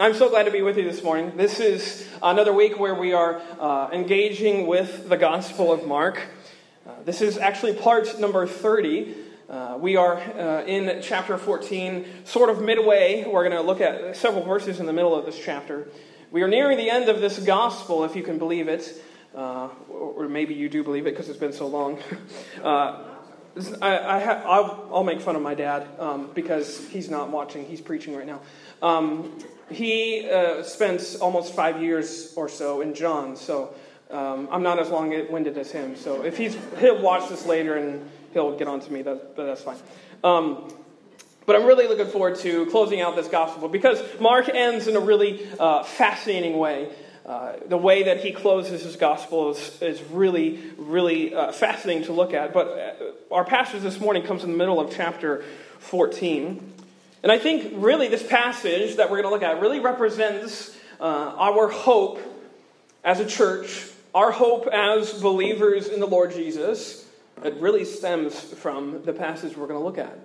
I'm so glad to be with you this morning. This is another week where we are uh, engaging with the Gospel of Mark. Uh, this is actually part number 30. Uh, we are uh, in chapter 14, sort of midway. We're going to look at several verses in the middle of this chapter. We are nearing the end of this Gospel, if you can believe it. Uh, or maybe you do believe it because it's been so long. I, I will make fun of my dad um, because he's not watching, he's preaching right now. Um, he uh, spent almost five years or so in John, so um, I'm not as long winded as him. So if he's, he'll watch this later and he'll get on to me, that, that's fine. Um, but I'm really looking forward to closing out this gospel because Mark ends in a really uh, fascinating way. Uh, the way that he closes his gospel is, is really, really uh, fascinating to look at. But uh, our passage this morning comes in the middle of chapter 14. And I think really this passage that we're going to look at really represents uh, our hope as a church, our hope as believers in the Lord Jesus. It really stems from the passage we're going to look at.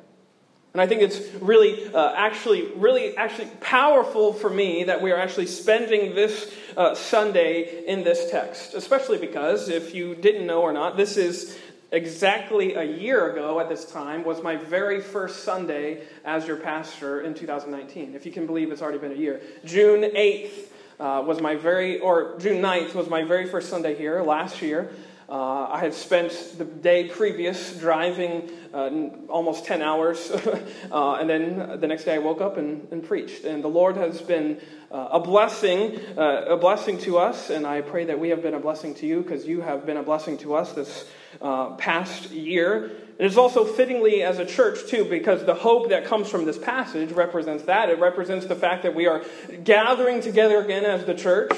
And I think it's really, uh, actually, really, actually powerful for me that we are actually spending this uh, Sunday in this text, especially because, if you didn't know or not, this is exactly a year ago at this time was my very first Sunday as your pastor in 2019. If you can believe it's already been a year. June 8th uh, was my very, or June 9th was my very first Sunday here last year. Uh, I had spent the day previous driving uh, almost 10 hours, uh, and then the next day I woke up and, and preached. And the Lord has been uh, a blessing, uh, a blessing to us, and I pray that we have been a blessing to you because you have been a blessing to us this uh, past year. And It is also fittingly as a church, too, because the hope that comes from this passage represents that. It represents the fact that we are gathering together again as the church,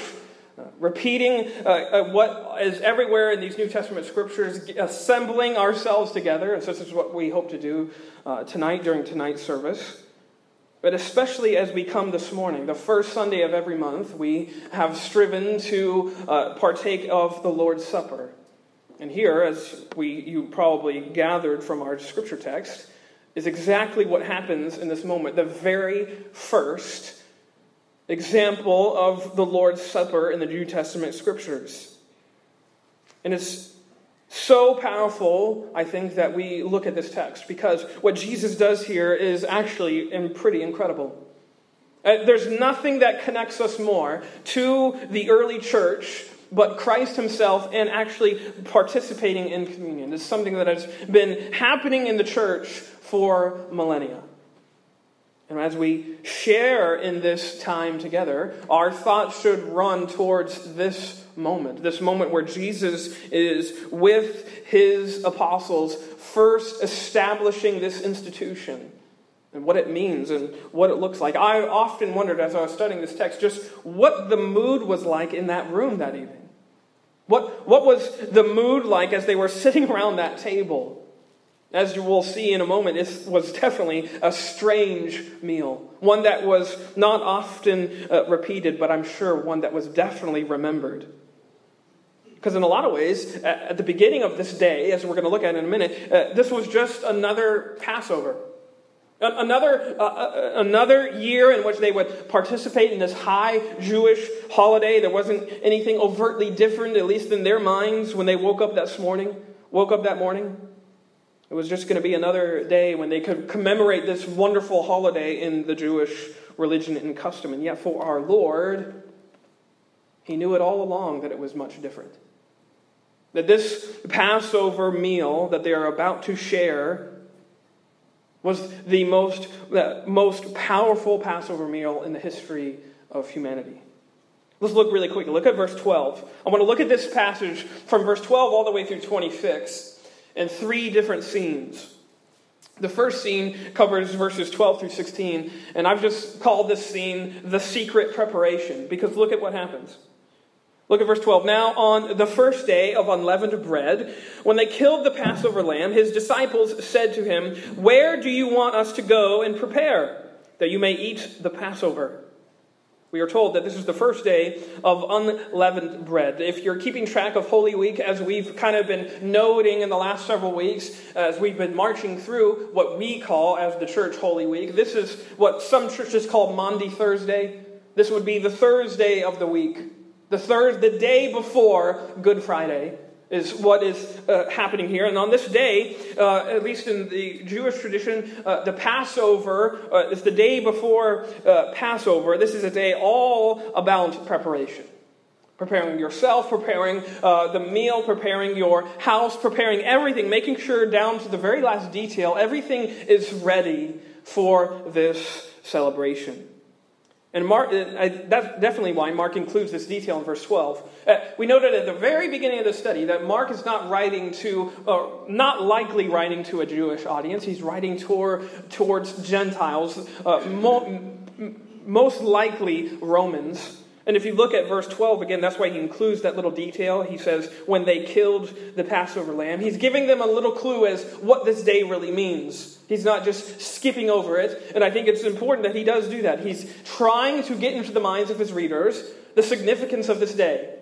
uh, repeating uh, uh, what is everywhere in these New Testament scriptures, assembling ourselves together. So this is what we hope to do uh, tonight during tonight's service. But especially as we come this morning, the first Sunday of every month, we have striven to uh, partake of the Lord's Supper. And here, as we, you probably gathered from our scripture text, is exactly what happens in this moment. The very first example of the Lord's Supper in the New Testament scriptures. And it's so powerful, I think, that we look at this text because what Jesus does here is actually pretty incredible. Uh, there's nothing that connects us more to the early church but Christ Himself and actually participating in communion. Is something that has been happening in the church for millennia. And as we share in this time together, our thoughts should run towards this moment, this moment where Jesus is with his apostles, first establishing this institution and what it means and what it looks like. I often wondered as I was studying this text just what the mood was like in that room that evening. What, what was the mood like as they were sitting around that table? As you will see in a moment, it was definitely a strange meal. One that was not often uh, repeated, but I'm sure one that was definitely remembered. Because in a lot of ways, at the beginning of this day, as we're going to look at in a minute, uh, this was just another Passover. Another, uh, uh, another year in which they would participate in this high Jewish holiday. There wasn't anything overtly different, at least in their minds, when they woke up that morning. Woke up that morning. It was just going to be another day when they could commemorate this wonderful holiday in the Jewish religion and custom. And yet, for our Lord, He knew it all along that it was much different. That this Passover meal that they are about to share was the most, the most powerful Passover meal in the history of humanity. Let's look really quickly. Look at verse 12. I want to look at this passage from verse 12 all the way through 26 in three different scenes. The first scene covers verses 12 through 16, and I've just called this scene the secret preparation because look at what happens. Look at verse 12. Now, on the first day of unleavened bread, when they killed the Passover lamb, his disciples said to him, Where do you want us to go and prepare that you may eat the Passover? We are told that this is the first day of unleavened bread. If you're keeping track of Holy Week, as we've kind of been noting in the last several weeks, as we've been marching through what we call as the church Holy Week, this is what some churches call Maundy Thursday This would be the Thursday of the week. The third, the day before Good Friday is what is uh, happening here. And on this day, uh, at least in the Jewish tradition, uh, the Passover uh, is the day before uh, Passover. This is a day all about preparation. Preparing yourself, preparing uh, the meal, preparing your house, preparing everything, making sure down to the very last detail, everything is ready for this celebration. And Mark, uh, that's definitely why Mark includes this detail in verse 12. Uh, we noted at the very beginning of the study that Mark is not writing to, uh, not likely writing to a Jewish audience. He's writing toward, towards Gentiles, uh, mo- most likely Romans. And if you look at verse 12 again, that's why he includes that little detail. He says, when they killed the Passover lamb, he's giving them a little clue as what this day really means. He's not just skipping over it. And I think it's important that he does do that. He's trying to get into the minds of his readers the significance of this day.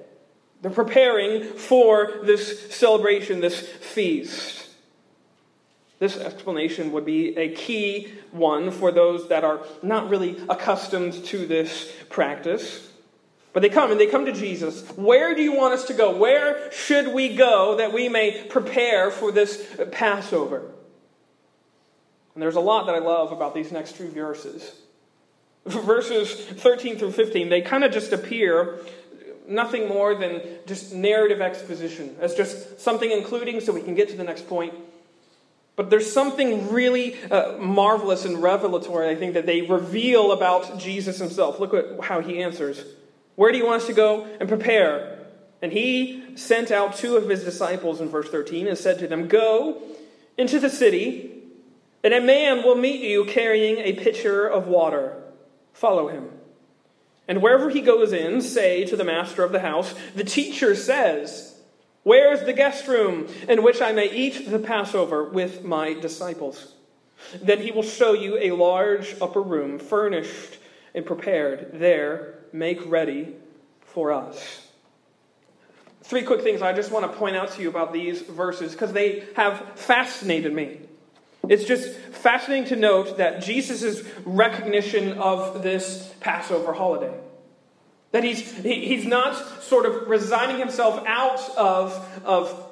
They're preparing for this celebration, this feast. This explanation would be a key one for those that are not really accustomed to this practice. But they come and they come to Jesus. Where do you want us to go? Where should we go that we may prepare for this Passover? And there's a lot that I love about these next two verses. Verses 13 through 15, they kind of just appear nothing more than just narrative exposition, as just something including so we can get to the next point. But there's something really uh, marvelous and revelatory, I think, that they reveal about Jesus himself. Look at how he answers. Where do you want us to go and prepare? And he sent out two of his disciples in verse 13 and said to them, Go into the city, and a man will meet you carrying a pitcher of water. Follow him. And wherever he goes in, say to the master of the house, The teacher says, Where's the guest room in which I may eat the Passover with my disciples? Then he will show you a large upper room, furnished and prepared. There, make ready for us. Three quick things I just want to point out to you about these verses because they have fascinated me. It's just fascinating to note that Jesus' recognition of this Passover holiday. That he's, he, he's not sort of resigning himself out of, of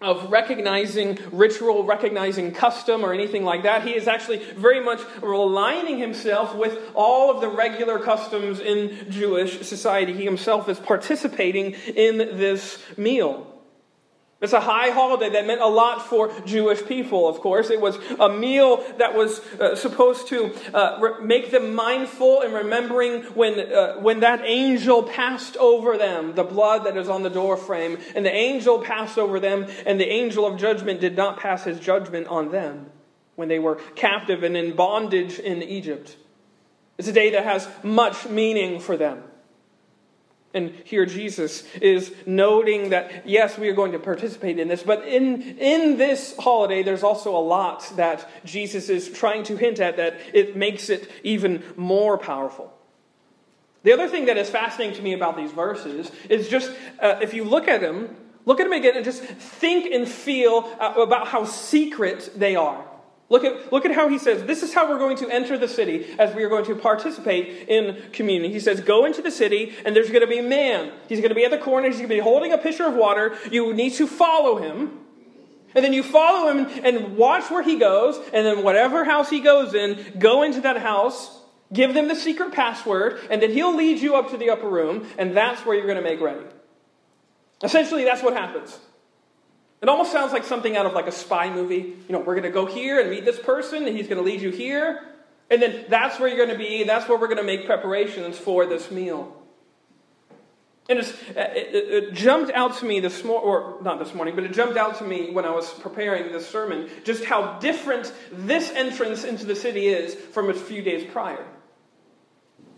of recognizing ritual, recognizing custom, or anything like that. He is actually very much aligning himself with all of the regular customs in Jewish society. He himself is participating in this meal. It's a high holiday that meant a lot for Jewish people, of course. It was a meal that was uh, supposed to uh, re- make them mindful and remembering when, uh, when that angel passed over them, the blood that is on the doorframe, and the angel passed over them, and the angel of judgment did not pass his judgment on them when they were captive and in bondage in Egypt. It's a day that has much meaning for them. And here Jesus is noting that, yes, we are going to participate in this, but in, in this holiday, there's also a lot that Jesus is trying to hint at that it makes it even more powerful. The other thing that is fascinating to me about these verses is just uh, if you look at them, look at them again and just think and feel uh, about how secret they are. Look at, look at how he says, this is how we're going to enter the city as we are going to participate in communion. He says, go into the city, and there's going to be a man. He's going to be at the corner. He's going to be holding a pitcher of water. You need to follow him. And then you follow him and watch where he goes. And then whatever house he goes in, go into that house, give them the secret password, and then he'll lead you up to the upper room, and that's where you're going to make ready. Essentially, that's what happens. It almost sounds like something out of like a spy movie. You know, we're going to go here and meet this person, and he's going to lead you here. And then that's where you're going to be. That's where we're going to make preparations for this meal. And uh, it, it, it, jumped out to me this morning, or not this morning, but it jumped out to me when I was preparing this sermon, just how different this entrance into the city is from a few days prior.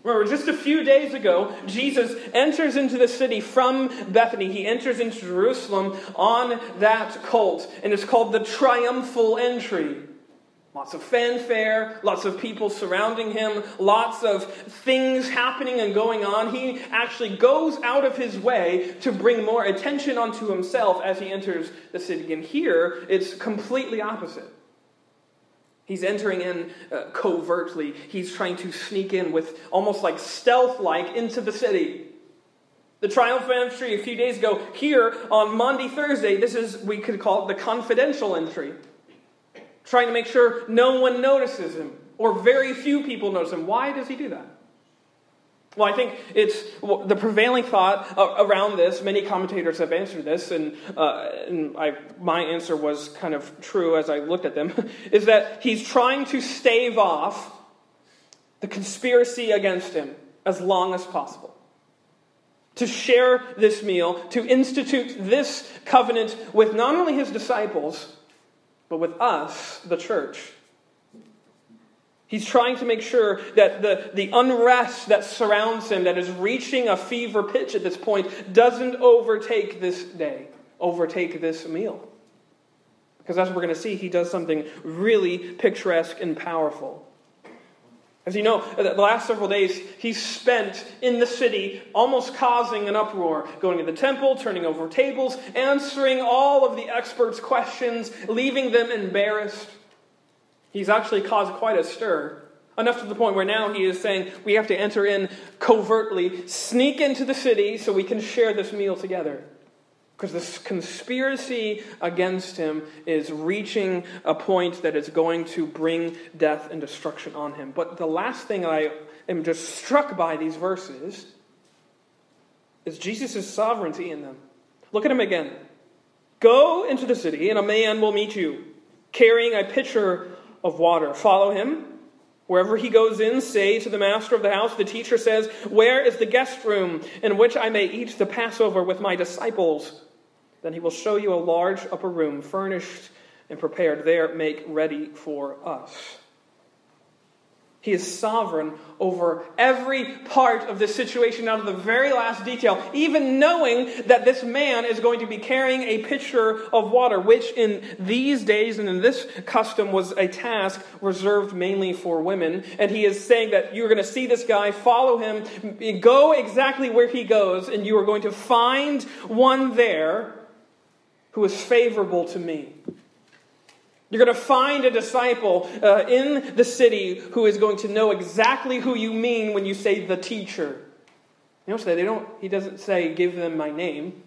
Remember, just a few days ago, Jesus enters into the city from Bethany. He enters into Jerusalem on that colt, and it's called the triumphal entry. Lots of fanfare, lots of people surrounding him, lots of things happening and going on. He actually goes out of his way to bring more attention onto himself as he enters the city. And here, it's completely opposite. He's entering in uh, covertly. He's trying to sneak in with almost like stealth like into the city. The triumphal entry a few days ago, here on Maundy, Thursday, this is, we could call it the confidential entry. Trying to make sure no one notices him, or very few people notice him. Why does he do that? Well, I think it's the prevailing thought around this. Many commentators have answered this, and, uh, and I, my answer was kind of true as I looked at them. is that he's trying to stave off the conspiracy against him as long as possible. To share this meal, to institute this covenant with not only his disciples, but with us, the church. He's trying to make sure that the, the unrest that surrounds him, that is reaching a fever pitch at this point, doesn't overtake this day, overtake this meal. Because as we're going to see, he does something really picturesque and powerful. As you know, the last several days, he's spent in the city almost causing an uproar, going to the temple, turning over tables, answering all of the experts' questions, leaving them embarrassed. He's actually caused quite a stir. Enough to the point where now he is saying we have to enter in covertly, sneak into the city so we can share this meal together. Because this conspiracy against him is reaching a point that is going to bring death and destruction on him. But the last thing I am just struck by these verses is Jesus' sovereignty in them. Look at him again. Go into the city, and a man will meet you, carrying a pitcher of water. Follow him. Wherever he goes in, say to the master of the house, the teacher says, Where is the guest room in which I may eat the Passover with my disciples? Then he will show you a large upper room, furnished and prepared. There, make ready for us. He is sovereign over every part of this situation down to the very last detail, even knowing that this man is going to be carrying a pitcher of water, which in these days and in this custom was a task reserved mainly for women. And he is saying that you're going to see this guy, follow him, go exactly where he goes, and you are going to find one there who is favorable to me. You're going to find a disciple uh, in the city who is going to know exactly who you mean when you say the teacher. You know, they don't, he doesn't say, give them my name.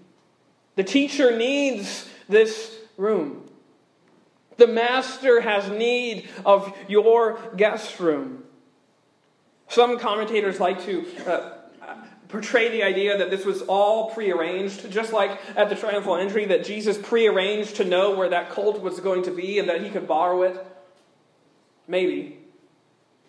The teacher needs this room. The master has need of your guest room. Some commentators like to uh, portray the idea that this was all prearranged, just like at the triumphal entry, that Jesus prearranged to know where that colt was going to be and that he could borrow it? Maybe.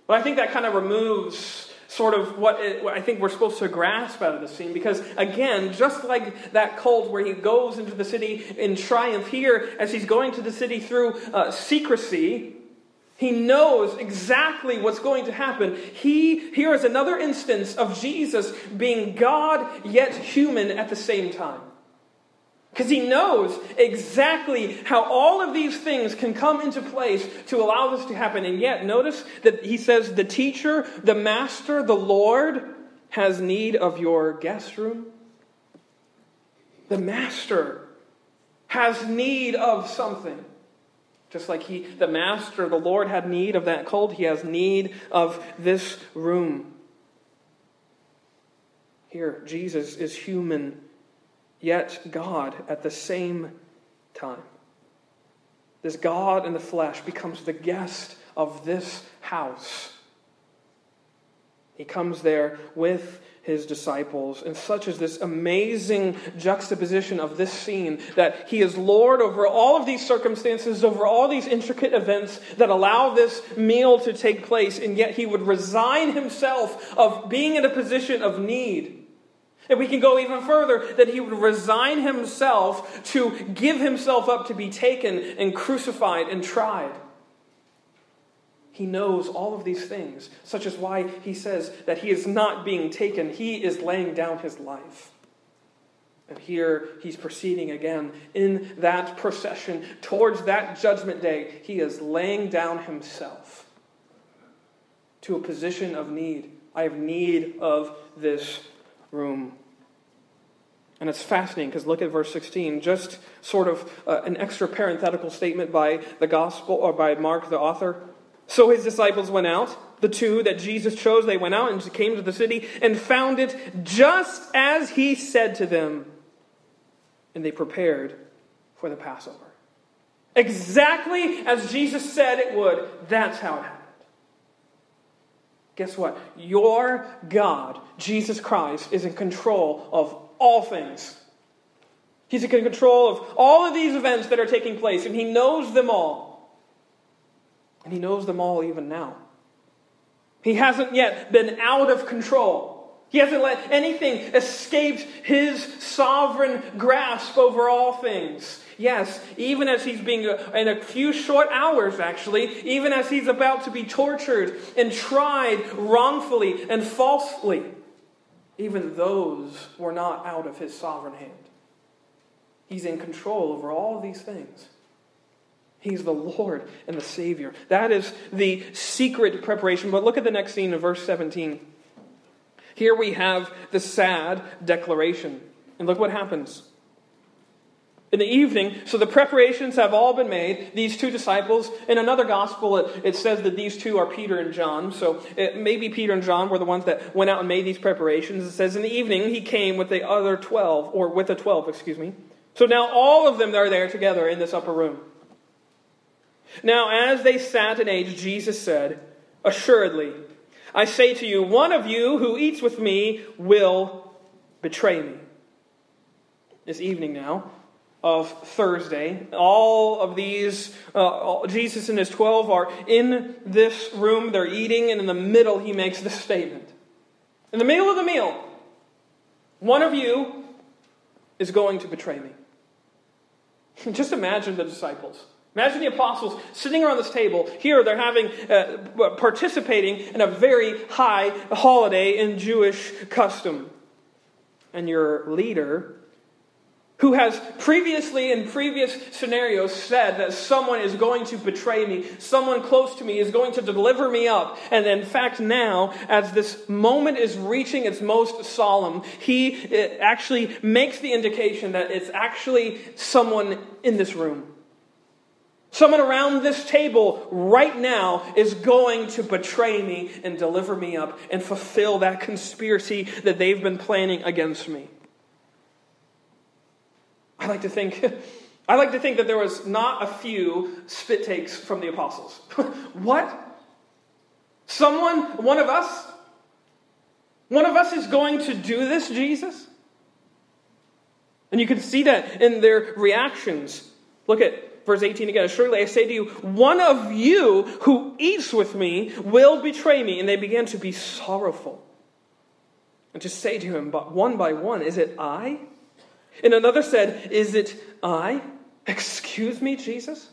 But I think that kind of removes sort of what, it, what, I think we're supposed to grasp out of the scene. Because, again, just like that colt where he goes into the city in triumph, here, as he's going to the city through uh, secrecy, he knows exactly what's going to happen. He, here is another instance of Jesus being God yet human at the same time. Because he knows exactly how all of these things can come into place to allow this to happen. And yet, notice that he says, the teacher, the master, the Lord has need of your guest room. The master has need of something. Just like he, the master, the Lord had need of that colt, he has need of this room. Here, Jesus is human, yet God at the same time. This God in the flesh becomes the guest of this house. He comes there with his disciples. And such is this amazing juxtaposition of this scene that he is Lord over all of these circumstances, over all these intricate events that allow this meal to take place, and yet he would resign himself of being in a position of need. And we can go even further that he would resign himself to give himself up to be taken and crucified and tried. He knows all of these things, such as why he says that he is not being taken, he is laying down his life. And here he's proceeding again in that procession towards that judgment day. He is laying down himself to a position of need. I have need of this room. And it's fascinating because look at verse 16. Just sort of uh, an extra parenthetical statement by the gospel or by Mark, the author. So his disciples went out. The two that Jesus chose, they went out and came to the city and found it just as he said to them. And they prepared for the Passover. Exactly as Jesus said it would, that's how it happened. Guess what? Your God, Jesus Christ, is in control of all things. He's in control of all of these events that are taking place, and He knows them all. And He knows them all even now. He hasn't yet been out of control. He hasn't let anything escape His sovereign grasp over all things. Yes, even as he's being, uh, in a few short hours actually, even as he's about to be tortured and tried wrongfully and falsely, even those were not out of his sovereign hand. He's in control over all these things. He's the Lord and the Savior. That is the secret preparation. But look at the next scene in verse 17. Here we have the sad declaration. And look what happens in the evening, so the preparations have all been made. These two disciples, in another gospel, it, it says that these two are Peter and John. So maybe Peter and John were the ones that went out and made these preparations. It says, in the evening, he came with the other 12, or with the 12, excuse me. So now all of them are there together in this upper room. Now, as they sat and ate, Jesus said, Assuredly, I say to you, one of you who eats with me will betray me. This evening now, of Thursday. All of these, uh, Jesus and his 12 are in this room. They're eating, and in the middle, he makes this statement. In the middle of the meal, one of you is going to betray me. Just imagine the disciples. Imagine the apostles sitting around this table. Here they're having, uh, participating in a very high holiday in Jewish custom. And your leader who has previously in previous scenarios said that someone is going to betray me, someone close to me is going to deliver me up. And in fact, now, as this moment is reaching its most solemn, he actually makes the indication that it's actually someone in this room. Someone around this table right now is going to betray me and deliver me up and fulfill that conspiracy that they've been planning against me. I like to think. I like to think that there was not a few spit takes from the apostles. what? Someone, one of us? One of us is going to do this, Jesus? And you can see that in their reactions. Look at verse 18 again. Surely I say to you, one of you who eats with me will betray me. And they began to be sorrowful. And to say to him, but one by one, is it I? And another said, Is it I? Excuse me, Jesus?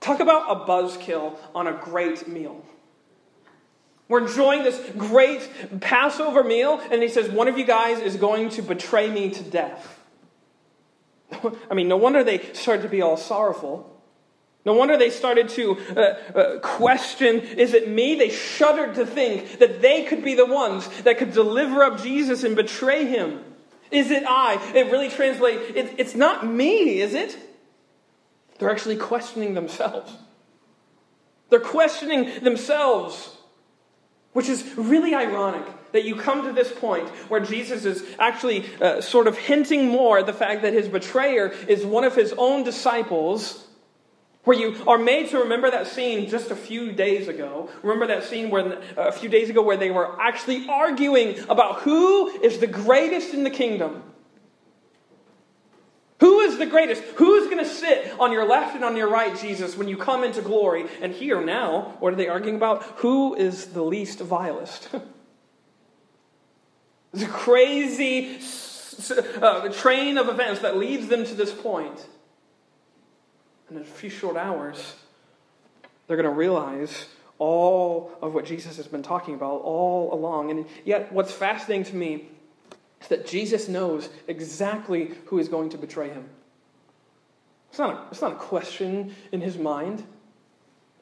Talk about a buzzkill on a great meal. We're enjoying this great Passover meal, and he says, One of you guys is going to betray me to death. I mean, no wonder they started to be all sorrowful. No wonder they started to uh, uh, question is it me? They shuddered to think that they could be the ones that could deliver up Jesus and betray him. Is it I? It really translates, it, it's not me, is it? They're actually questioning themselves. They're questioning themselves, which is really ironic that you come to this point where Jesus is actually uh, sort of hinting more at the fact that his betrayer is one of his own disciples where you are made to remember that scene just a few days ago. Remember that scene where a few days ago where they were actually arguing about who is the greatest in the kingdom. Who is the greatest? Who's going to sit on your left and on your right, Jesus, when you come into glory? And here now, what are they arguing about? Who is the least vilest? a crazy uh, train of events that leads them to this point. And in a few short hours, they're going to realize all of what Jesus has been talking about all along. And yet, what's fascinating to me is that Jesus knows exactly who is going to betray him. It's not a, it's not a question in his mind.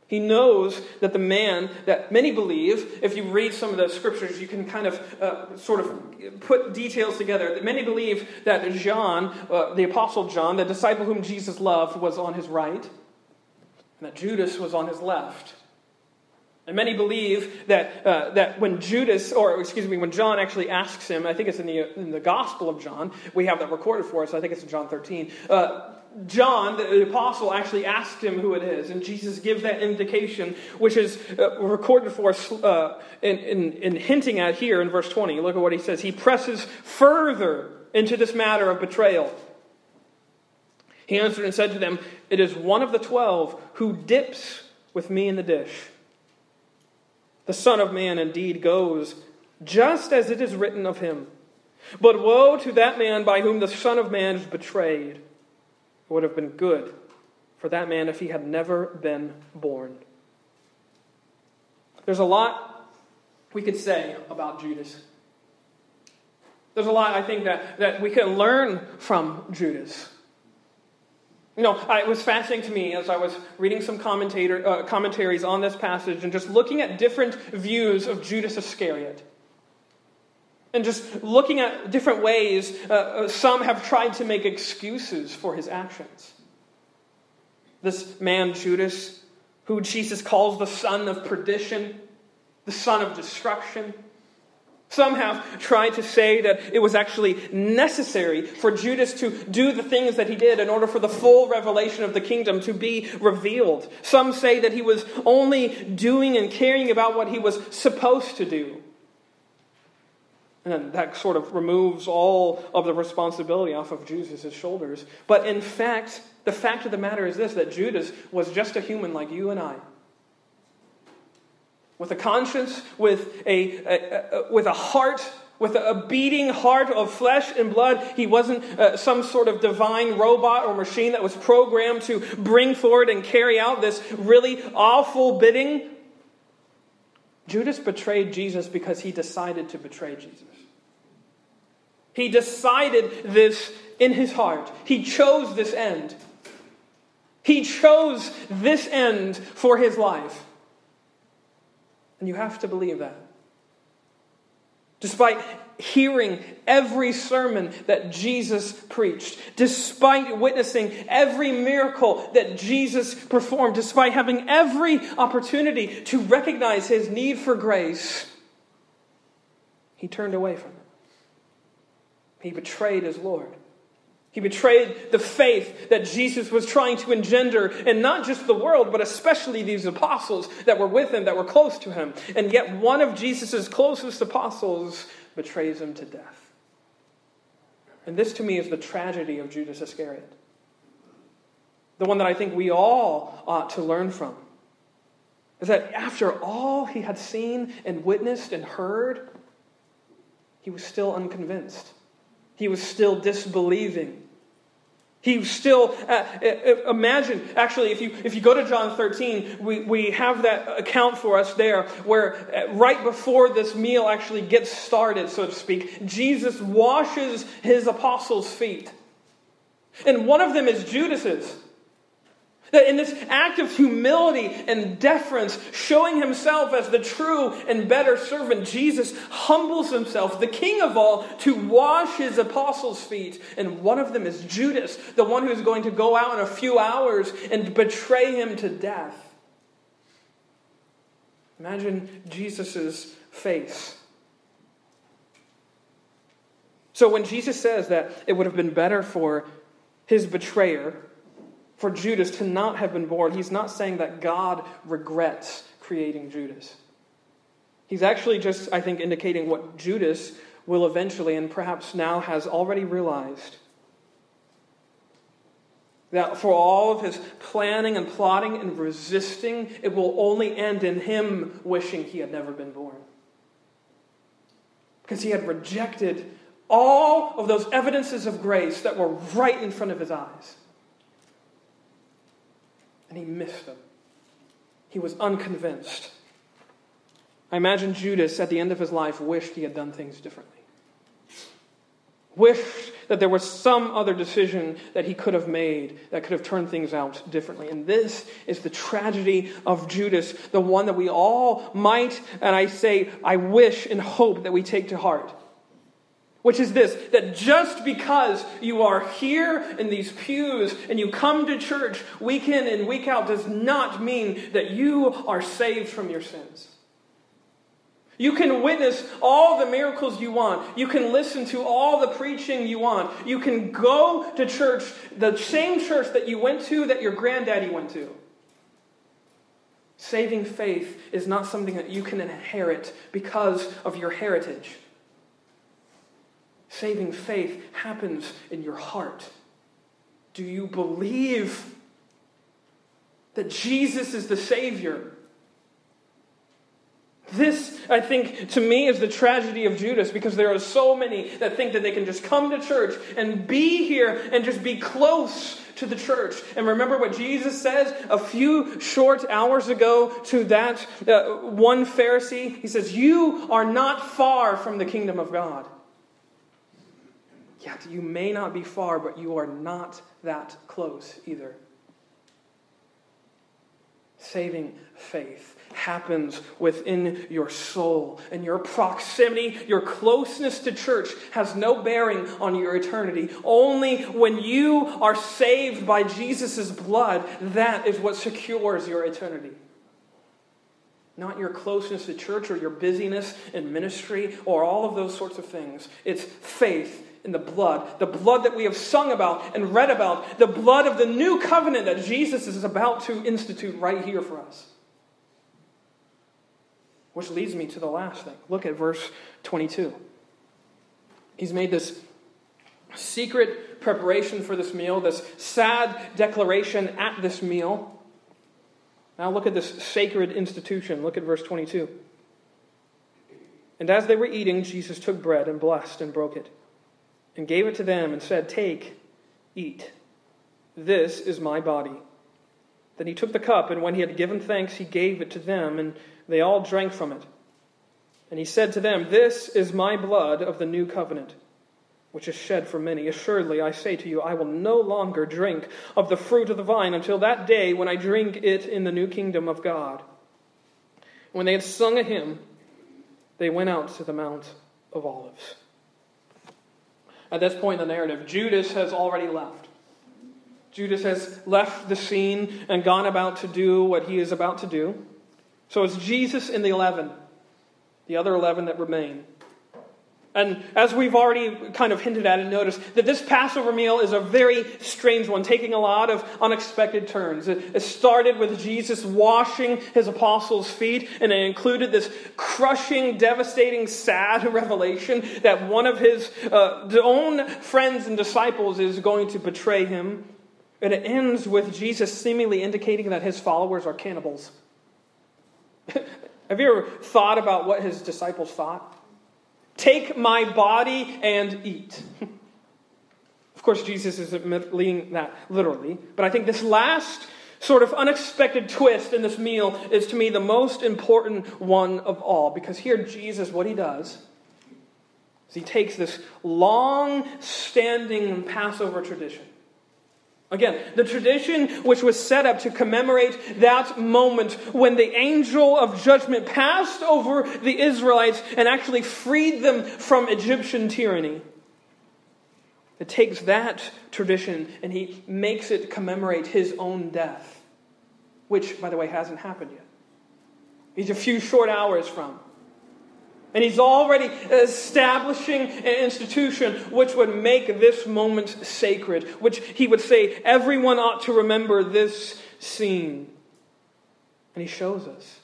He knows that the man that many believe, if you read some of the scriptures, you can kind of uh, sort of put details together. That many believe that John, uh, the Apostle John, the disciple whom Jesus loved, was on his right. and that Judas was on his left. And many believe that, uh, that when Judas, or excuse me, when John actually asks him, I think it's in the, in the Gospel of John, we have that recorded for us, I think it's in John 13. John, the, the, apostle, actually asked him who it is, and Jesus gives that indication, which is uh, recorded for us uh, in, in, in hinting at here in verse 20. Look at what he says. He presses further into this matter of betrayal. He answered and said to them, It is one of the twelve who dips with me in the dish. The Son of Man indeed goes just as it is written of him. But woe to that man by whom the Son of Man is betrayed. It would have been good for that man if he had never been born. There's a lot we could say about Judas. There's a lot, I think, that, that we can learn from Judas. You know, it was fascinating to me as I was reading some commentator, uh, commentaries on this passage and just looking at different views of Judas Iscariot. And just looking at different ways, uh, uh, some have tried to make excuses for his actions. This man, Judas, who Jesus calls the son of perdition, the son of destruction, some have tried to say that it was actually necessary for Judas to do the things that he did in order for the full revelation of the kingdom to be revealed. Some say that he was only doing and caring about what he was supposed to do. And that sort of removes all of the responsibility off of Jesus' shoulders. But in fact, the fact of the matter is this that Judas was just a human like you and I with a conscience, with a, a, a, with a heart, with a beating heart of flesh and blood. He wasn't uh, some sort of divine robot or machine that was programmed to bring forward and carry out this really awful bidding. Judas betrayed Jesus because he decided to betray Jesus. He decided this in his heart. He chose this end. He chose this end for his life. And you have to believe that. Despite hearing every sermon that Jesus preached, despite witnessing every miracle that Jesus performed, despite having every opportunity to recognize his need for grace, he turned away from it. He betrayed his Lord. He betrayed the faith that Jesus was trying to engender in not just the world, but especially these apostles that were with him, that were close to him. And yet, one of Jesus' closest apostles betrays him to death. And this, to me, is the tragedy of Judas Iscariot. The one that I think we all ought to learn from. Is that after all he had seen and witnessed and heard, he was still unconvinced. He was still disbelieving. He still, uh, uh, imagine, actually, if you, if you go to John 13, we, we have that account for us there where uh, right before this meal actually gets started, so to speak, Jesus washes his apostles' feet. And one of them is Judas's. That in this act of humility and deference, showing himself as the true and better servant, Jesus humbles himself, the king of all, to wash his apostles' feet. And one of them is Judas, the one who's going to go out in a few hours and betray him to death. Imagine Jesus' face. So when Jesus says that it would have been better for his betrayer for Judas to not have been born, he's not saying that God regrets creating Judas. He's actually just, I think, indicating what Judas will eventually, and perhaps now has already realized. That for all of his planning and plotting and resisting, it will only end in him wishing he had never been born. Because he had rejected all of those evidences of grace that were right in front of his eyes and he missed them. He was unconvinced. I imagine Judas at the end of his life wished he had done things differently. Wished that there was some other decision that he could have made that could have turned things out differently. And this is the tragedy of Judas, the one that we all might, and I say, I wish and hope that we take to heart. Which is this that just because you are here in these pews and you come to church week in and week out does not mean that you are saved from your sins. You can witness all the miracles you want. You can listen to all the preaching you want. You can go to church, the same church that you went to that your granddaddy went to. Saving faith is not something that you can inherit because of your heritage. Saving faith happens in your heart. Do you believe that Jesus is the Savior? This, I think, to me is the tragedy of Judas because there are so many that think that they can just come to church and be here and just be close to the church. And remember what Jesus says a few short hours ago to that uh, one Pharisee? He says, You are not far from the kingdom of God. Yet you may not be far, but you are not that close either. Saving faith happens within your soul, and your proximity, your closeness to church has no bearing on your eternity. Only when you are saved by Jesus' blood, that is what secures your eternity. Not your closeness to church or your busyness in ministry or all of those sorts of things. It's faith in the blood, the blood that we have sung about and read about, the blood of the new covenant that Jesus is about to institute right here for us. Which leads me to the last thing. Look at verse 22. He's made this secret preparation for this meal, this sad declaration at this meal. Now look at this sacred institution. Look at verse 22. And as they were eating, Jesus took bread and blessed and broke it and gave it to them and said, Take, eat. This is my body. Then he took the cup, and when he had given thanks, he gave it to them, and they all drank from it. And he said to them, This is my blood of the new covenant, which is shed for many. Assuredly, I say to you, I will no longer drink of the fruit of the vine until that day when I drink it in the new kingdom of God. When they had sung a hymn, they went out to the Mount of Olives. At this point in the narrative, Judas has already left. Judas has left the scene and gone about to do what he is about to do. So it's Jesus and the 11, the other 11 that remain. And as we've already kind of hinted at and noticed, that this Passover meal is a very strange one, taking a lot of unexpected turns. It, started with Jesus washing his apostles' feet, and it included this crushing, devastating, sad revelation that one of his uh, own friends and disciples is going to betray him. And it ends with Jesus seemingly indicating that his followers are cannibals. Have you ever thought about what his disciples thought? Take my body and eat. of course, Jesus isn't leading that literally, but I think this last sort of unexpected twist in this meal is to me the most important one of all. Because here, Jesus, what he does is he takes this long standing Passover tradition Again, the tradition which was set up to commemorate that moment when the angel of judgment passed over the Israelites and actually freed them from Egyptian tyranny. It takes that tradition and he makes it commemorate his own death, which, by the way, hasn't happened yet. He's a few short hours from. And he's already establishing an institution which would make this moment sacred, which he would say, everyone ought to remember this scene. And he shows us.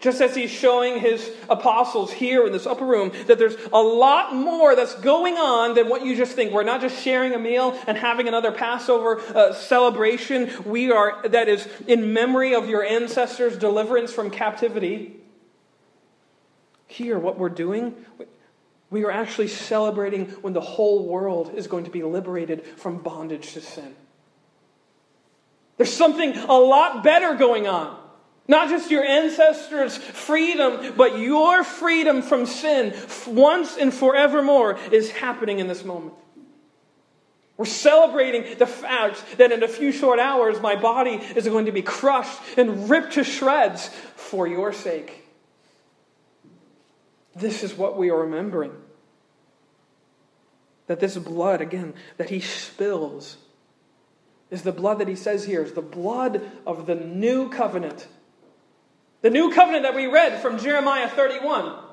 Just as he's showing his apostles here in this upper room that there's a lot more that's going on than what you just think. We're not just sharing a meal and having another Passover uh, celebration. We are, that is in memory of your ancestors' deliverance from captivity. Here, what we're doing, we are actually celebrating when the whole world is going to be liberated from bondage to sin. There's something a lot better going on. Not just your ancestors' freedom, but your freedom from sin once and forevermore is happening in this moment. We're celebrating the fact that in a few short hours, my body is going to be crushed and ripped to shreds for your sake. This is what we are remembering. that this blood, again, that he spills, is the blood that he says here is the blood of the new covenant. The new covenant that we read from Jeremiah 31.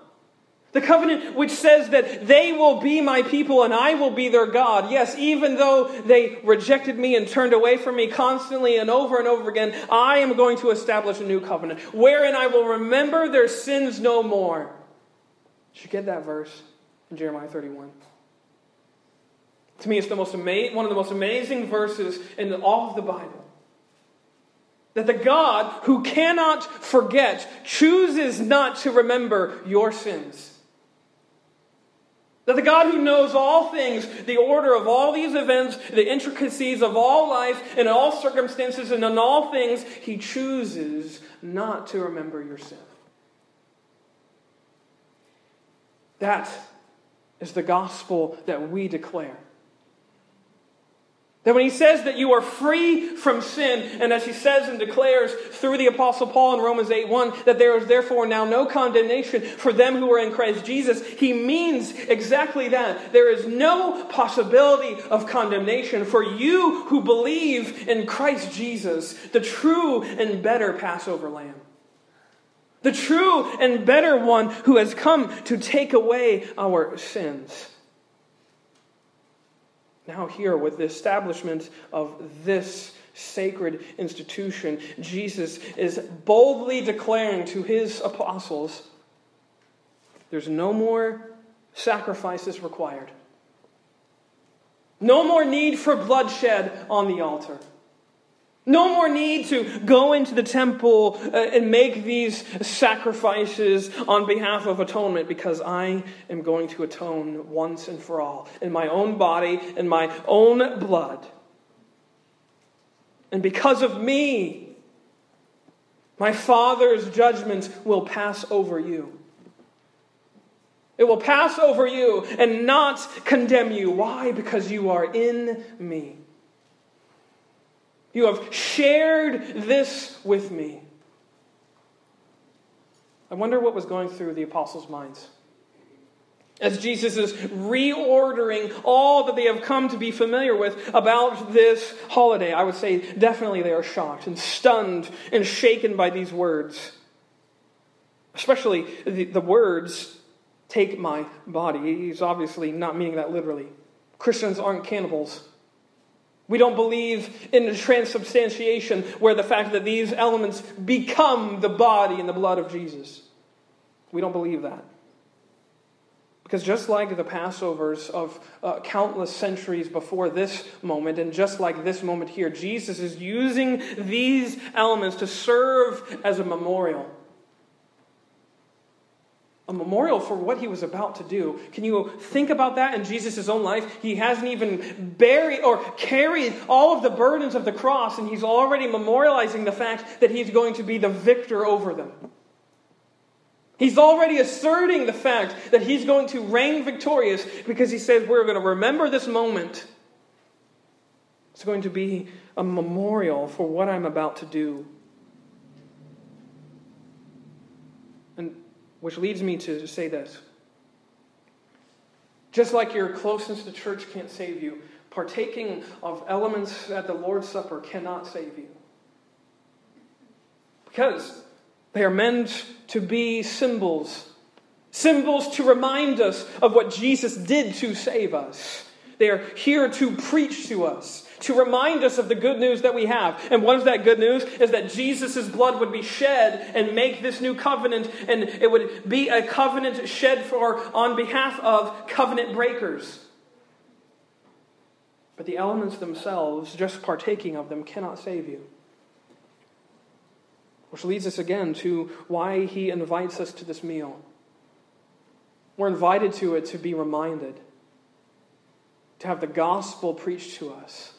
The covenant which says that they will be my people and I will be their God. Yes, even though they rejected me and turned away from me constantly and over and over again, I am going to establish a new covenant wherein I will remember their sins no more. Did you get that verse in Jeremiah 31? To me, it's the most ama- one of the most amazing verses in all of the Bible. That the God who cannot forget chooses not to remember your sins. That the God who knows all things, the order of all these events, the intricacies of all life, in all circumstances, and in all things, he chooses not to remember your sin. That is the gospel that we declare. That when he says that you are free from sin, and as he says and declares through the Apostle Paul in Romans 8 1, that there is therefore now no condemnation for them who are in Christ Jesus, he means exactly that. There is no possibility of condemnation for you who believe in Christ Jesus, the true and better Passover lamb. The true and better one who has come to take away our sins. Now, here, with the establishment of this sacred institution, Jesus is boldly declaring to his apostles there's no more sacrifices required, no more need for bloodshed on the altar. No more need to go into the temple uh, and make these sacrifices on behalf of atonement because I am going to atone once and for all in my own body, in my own blood. And because of me, my Father's judgment will pass over you. It will pass over you and not condemn you. Why? Because you are in me. You have shared this with me. I wonder what was going through the apostles' minds. As Jesus is reordering all that they have come to be familiar with about this holiday, I would say definitely they are shocked and stunned and shaken by these words. Especially the, the words, take my body. He's obviously not meaning that literally. Christians aren't cannibals. We don't believe in the transubstantiation, where the fact that these elements become the body and the blood of Jesus. We don't believe that. Because just like the Passovers of uh, countless centuries before this moment, and just like this moment here, Jesus is using these elements to serve as a memorial a memorial for what he was about to do. Can you think about that in Jesus' own life? He hasn't even buried or carried all of the burdens of the cross, and he's already memorializing the fact that he's going to be the victor over them. He's already asserting the fact that he's going to reign victorious because he says, We're going to remember this moment. It's going to be a memorial for what I'm about to do. And which leads me to say this. Just like your closeness to church can't save you, partaking of elements at the Lord's Supper cannot save you. Because they are meant to be symbols. Symbols to remind us of what Jesus did to save us. They are here to preach to us to remind us of the good news that we have. And what is that good news? Is that Jesus' blood would be shed and make this new covenant, and it would be a covenant shed for on behalf of covenant breakers. But the elements themselves, just partaking of them, cannot save you. Which leads us again to why he invites us to this meal. We're invited to it to be reminded, to have the gospel preached to us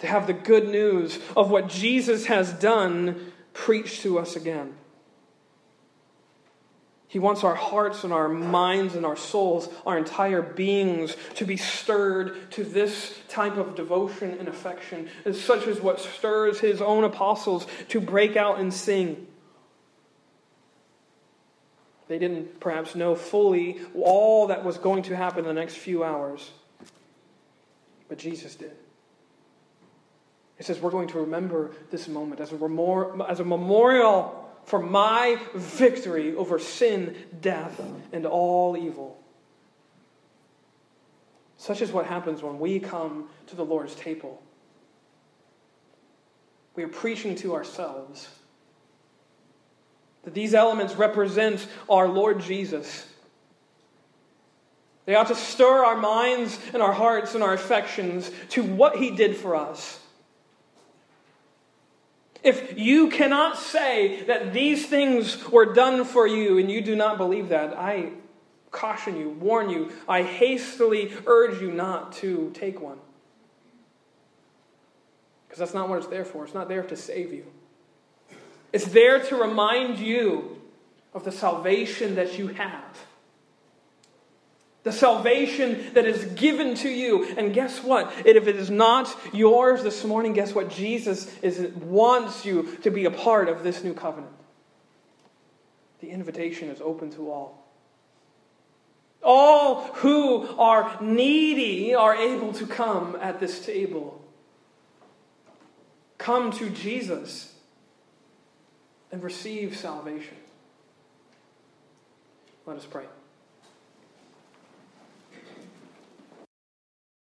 to have the good news of what Jesus has done preached to us again. He wants our hearts and our minds and our souls, our entire beings, to be stirred to this type of devotion and affection, as such as what stirs his own apostles to break out and sing. They didn't perhaps know fully all that was going to happen in the next few hours, but Jesus did. It says we're going to remember this moment as a, remor- as a memorial for my victory over sin, death, and all evil. Such is what happens when we come to the Lord's table. We are preaching to ourselves that these elements represent our Lord Jesus. They ought to stir our minds and our hearts and our affections to what he did for us. If you cannot say that these things were done for you and you do not believe that, I caution you, warn you, I hastily urge you not to take one. Because that's not what it's there for. It's not there to save you. It's there to remind you of the salvation that you have. The salvation that is given to you. And guess what? If it is not yours this morning, guess what? Jesus is, wants you to be a part of this new covenant. The invitation is open to all. All who are needy are able to come at this table. Come to Jesus and receive salvation. Let us pray.